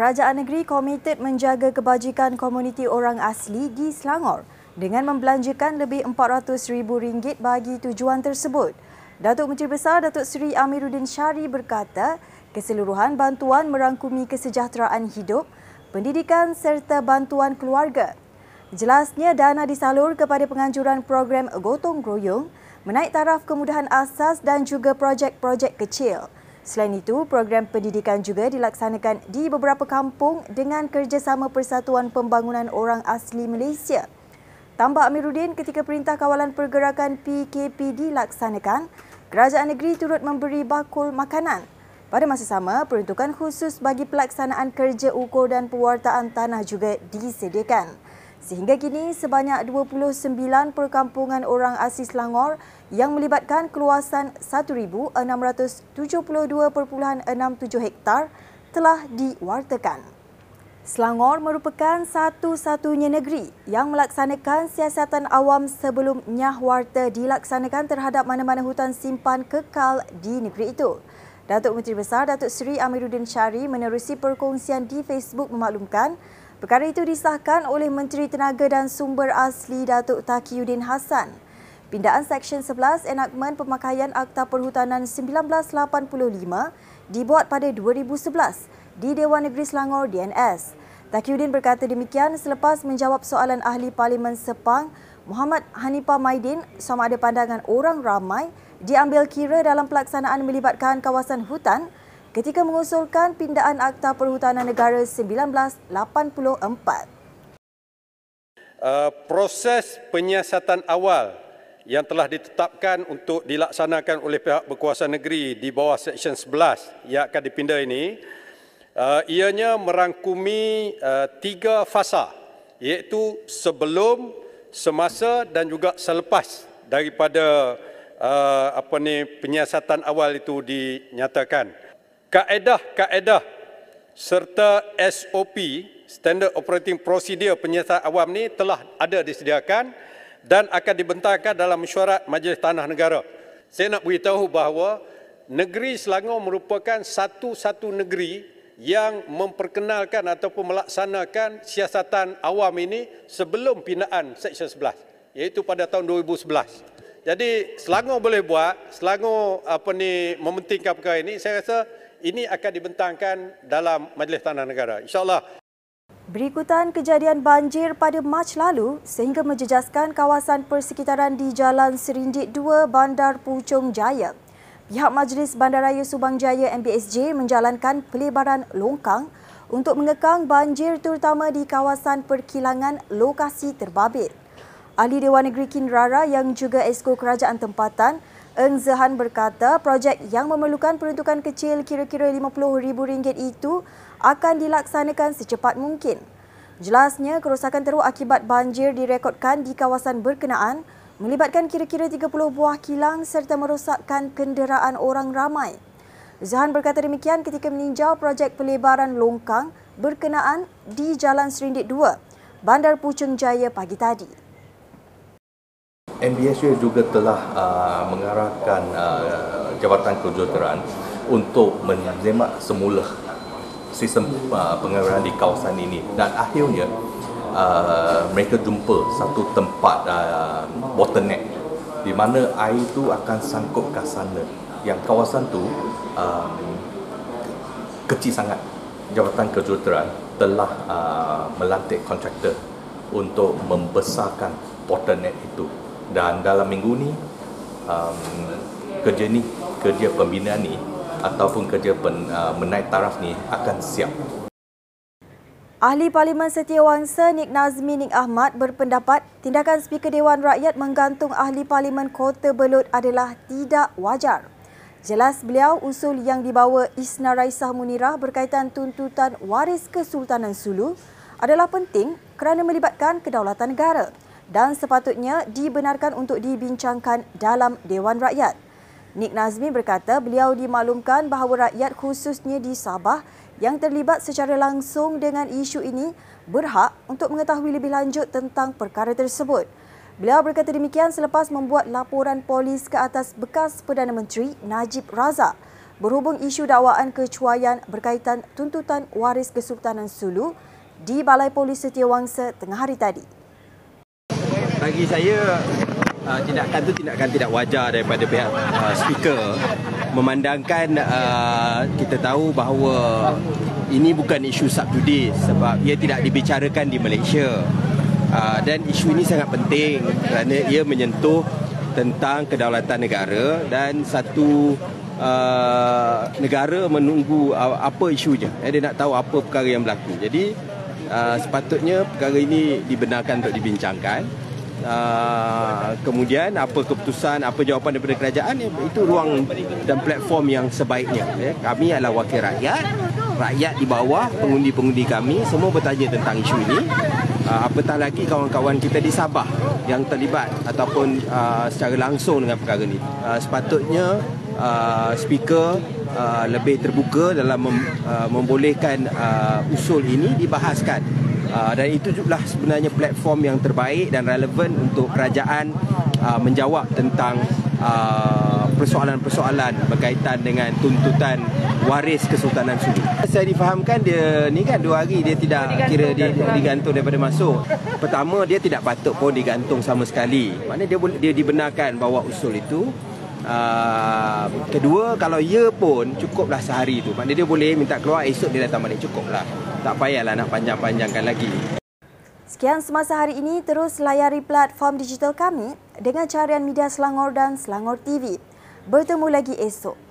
Kerajaan negeri komited menjaga kebajikan komuniti orang asli di Selangor dengan membelanjakan lebih RM400,000 bagi tujuan tersebut. Datuk Menteri Besar Datuk Seri Amiruddin Syari berkata, keseluruhan bantuan merangkumi kesejahteraan hidup, pendidikan serta bantuan keluarga. Jelasnya dana disalur kepada penganjuran program gotong royong, menaik taraf kemudahan asas dan juga projek-projek kecil. Selain itu, program pendidikan juga dilaksanakan di beberapa kampung dengan kerjasama Persatuan Pembangunan Orang Asli Malaysia. Tambah Amiruddin ketika Perintah Kawalan Pergerakan PKP dilaksanakan, kerajaan negeri turut memberi bakul makanan. Pada masa sama, peruntukan khusus bagi pelaksanaan kerja ukur dan pewartaan tanah juga disediakan. Sehingga kini sebanyak 29 perkampungan orang asli Selangor yang melibatkan keluasan 1672.67 hektar telah diwartakan. Selangor merupakan satu-satunya negeri yang melaksanakan siasatan awam sebelum nyah warta dilaksanakan terhadap mana-mana hutan simpan kekal di negeri itu. Datuk Menteri Besar Datuk Seri Amiruddin Syari menerusi perkongsian di Facebook memaklumkan Perkara itu disahkan oleh Menteri Tenaga dan Sumber Asli Datuk Takiuddin Hassan. Pindaan Seksyen 11 Enakmen Pemakaian Akta Perhutanan 1985 dibuat pada 2011 di Dewan Negeri Selangor DNS. Takiuddin berkata demikian selepas menjawab soalan Ahli Parlimen Sepang Muhammad Hanifah Maidin sama ada pandangan orang ramai diambil kira dalam pelaksanaan melibatkan kawasan hutan ketika mengusulkan pindaan Akta Perhutanan Negara 1984. Uh, proses penyiasatan awal yang telah ditetapkan untuk dilaksanakan oleh pihak berkuasa negeri di bawah Seksyen 11 yang akan dipindah ini, uh, ianya merangkumi uh, tiga fasa iaitu sebelum, semasa dan juga selepas daripada uh, apa ni penyiasatan awal itu dinyatakan kaedah-kaedah serta SOP Standard Operating Procedure penyiasatan awam ni telah ada disediakan dan akan dibentangkan dalam mesyuarat Majlis Tanah Negara. Saya nak beritahu bahawa negeri Selangor merupakan satu-satu negeri yang memperkenalkan ataupun melaksanakan siasatan awam ini sebelum pindaan Seksyen 11 iaitu pada tahun 2011. Jadi Selangor boleh buat, Selangor apa ni mementingkan perkara ini, saya rasa ini akan dibentangkan dalam Majlis Tanah Negara. InsyaAllah. Berikutan kejadian banjir pada Mac lalu sehingga menjejaskan kawasan persekitaran di Jalan Serindik 2 Bandar Puchong Jaya. Pihak Majlis Bandaraya Subang Jaya MBSJ menjalankan pelebaran longkang untuk mengekang banjir terutama di kawasan perkilangan lokasi terbabit. Ahli Dewan Negeri Kinrara yang juga esko kerajaan tempatan Eng Zehan berkata projek yang memerlukan peruntukan kecil kira-kira RM50,000 itu akan dilaksanakan secepat mungkin. Jelasnya, kerosakan teruk akibat banjir direkodkan di kawasan berkenaan melibatkan kira-kira 30 buah kilang serta merosakkan kenderaan orang ramai. Zahan berkata demikian ketika meninjau projek pelebaran longkang berkenaan di Jalan Serindik 2, Bandar Puchong Jaya pagi tadi. MBSU juga telah uh, mengarahkan uh, Jabatan Kejuruteraan untuk menyemak semula sistem uh, pengeluaran di kawasan ini. Dan akhirnya uh, mereka jumpa satu tempat uh, bottleneck di mana air itu akan sangkut ke sana. Yang kawasan tu um, kecil sangat. Jabatan Kejuruteraan telah uh, melantik kontraktor untuk membesarkan bottleneck itu dan dalam minggu ni um, kerja ni kerja pembinaan ni ataupun kerja pen, uh, menaik taraf ni akan siap Ahli Parlimen Setiawangsa Nik Nazmi Nik Ahmad berpendapat tindakan Speaker Dewan Rakyat menggantung Ahli Parlimen Kota Belud adalah tidak wajar. Jelas beliau usul yang dibawa Isna Raisah Munirah berkaitan tuntutan waris Kesultanan Sulu adalah penting kerana melibatkan kedaulatan negara dan sepatutnya dibenarkan untuk dibincangkan dalam Dewan Rakyat. Nik Nazmi berkata beliau dimaklumkan bahawa rakyat khususnya di Sabah yang terlibat secara langsung dengan isu ini berhak untuk mengetahui lebih lanjut tentang perkara tersebut. Beliau berkata demikian selepas membuat laporan polis ke atas bekas Perdana Menteri Najib Razak berhubung isu dakwaan kecuaian berkaitan tuntutan waris Kesultanan Sulu di Balai Polis Setiawangsa tengah hari tadi. Bagi saya, uh, tindakan itu tindakan tidak wajar daripada pihak uh, speaker memandangkan uh, kita tahu bahawa ini bukan isu subjudis sebab ia tidak dibicarakan di Malaysia. Uh, dan isu ini sangat penting kerana ia menyentuh tentang kedaulatan negara dan satu uh, negara menunggu uh, apa isunya. Eh, dia nak tahu apa perkara yang berlaku. Jadi uh, sepatutnya perkara ini dibenarkan untuk dibincangkan. Uh, kemudian apa keputusan, apa jawapan daripada kerajaan itu ruang dan platform yang sebaiknya. Eh. Kami adalah wakil rakyat, rakyat di bawah, pengundi-pengundi kami semua bertanya tentang isu ini. Uh, apatah lagi kawan-kawan kita di Sabah yang terlibat ataupun uh, secara langsung dengan perkara ini. Sepatutnya speaker lebih terbuka dalam mem, membolehkan usul ini dibahaskan Uh, dan itu juga sebenarnya platform yang terbaik dan relevan untuk kerajaan uh, menjawab tentang uh, persoalan-persoalan berkaitan dengan tuntutan waris Kesultanan Sulu. Saya difahamkan dia ni kan dua hari dia tidak kira dia digantung daripada masuk. Pertama dia tidak patut pun digantung sama sekali. Mana dia dia dibenarkan bawa usul itu Uh, kedua kalau ya pun cukuplah sehari tu maknanya dia boleh minta keluar esok dia datang balik cukuplah tak payahlah nak panjang-panjangkan lagi Sekian semasa hari ini terus layari platform digital kami dengan carian media Selangor dan Selangor TV. Bertemu lagi esok.